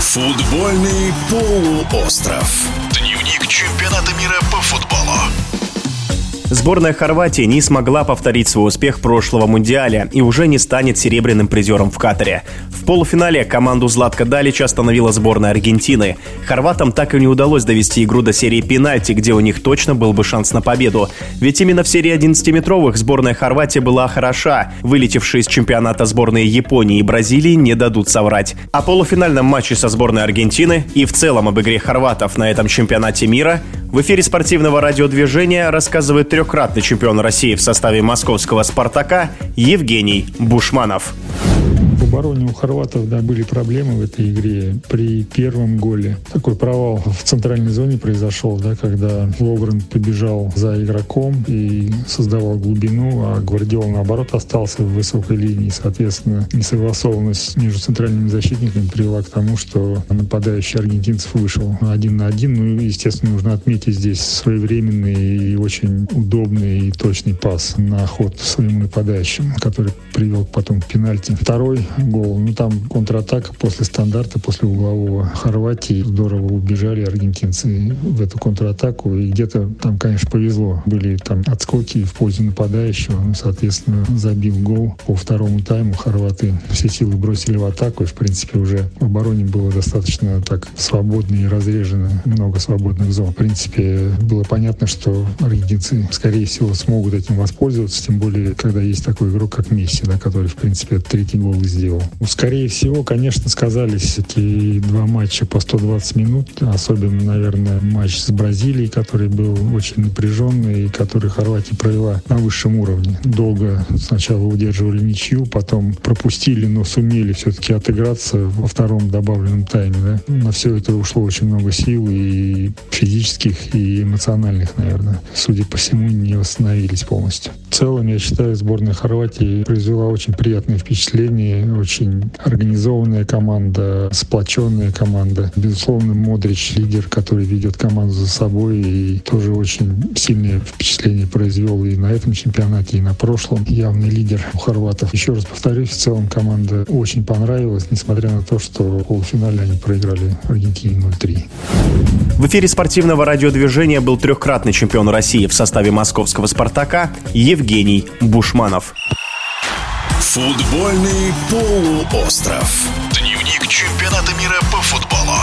Футбольный полуостров. Дневник чемпионата мира по футболу. Сборная Хорватии не смогла повторить свой успех прошлого Мундиаля и уже не станет серебряным призером в Катаре. В полуфинале команду Златка Далича остановила сборная Аргентины. Хорватам так и не удалось довести игру до серии пенальти, где у них точно был бы шанс на победу. Ведь именно в серии 11-метровых сборная Хорватии была хороша. Вылетевшие из чемпионата сборные Японии и Бразилии не дадут соврать. О полуфинальном матче со сборной Аргентины и в целом об игре хорватов на этом чемпионате мира в эфире спортивного радиодвижения рассказывает трехкратный чемпион России в составе московского «Спартака» Евгений Бушманов обороне у хорватов да, были проблемы в этой игре. При первом голе такой провал в центральной зоне произошел, да, когда Логрен побежал за игроком и создавал глубину, а Гвардиол, наоборот, остался в высокой линии. Соответственно, несогласованность между центральными защитниками привела к тому, что нападающий аргентинцев вышел один на один. Ну, естественно, нужно отметить здесь своевременный и очень удобный и точный пас на ход своим нападающим, который привел потом к пенальти. Второй гол. Ну, там контратака после стандарта, после углового Хорватии. Здорово убежали аргентинцы в эту контратаку. И где-то там, конечно, повезло. Были там отскоки в пользу нападающего. Ну, соответственно, забил гол по второму тайму. Хорваты все силы бросили в атаку. И, в принципе, уже в обороне было достаточно так свободно и разрежено. Много свободных зон. В принципе, было понятно, что аргентинцы, скорее всего, смогут этим воспользоваться. Тем более, когда есть такой игрок, как Месси, да, который, в принципе, третий гол сделал сделал. Скорее всего, конечно, сказались эти два матча по 120 минут, особенно, наверное, матч с Бразилией, который был очень напряженный и который Хорватия провела на высшем уровне. Долго сначала удерживали ничью, потом пропустили, но сумели все-таки отыграться во втором добавленном тайме. Да? На все это ушло очень много сил и физических, и эмоциональных, наверное. Судя по всему, не восстановились полностью. В целом, я считаю, сборная Хорватии произвела очень приятное впечатление очень организованная команда, сплоченная команда. Безусловно, Модрич лидер, который ведет команду за собой и тоже очень сильное впечатление произвел и на этом чемпионате, и на прошлом. Явный лидер у хорватов. Еще раз повторюсь, в целом команда очень понравилась, несмотря на то, что в полуфинале они проиграли Аргентине 0-3. В эфире спортивного радиодвижения был трехкратный чемпион России в составе московского «Спартака» Евгений Бушманов. Футбольный полуостров. Дневник чемпионата мира по футболу.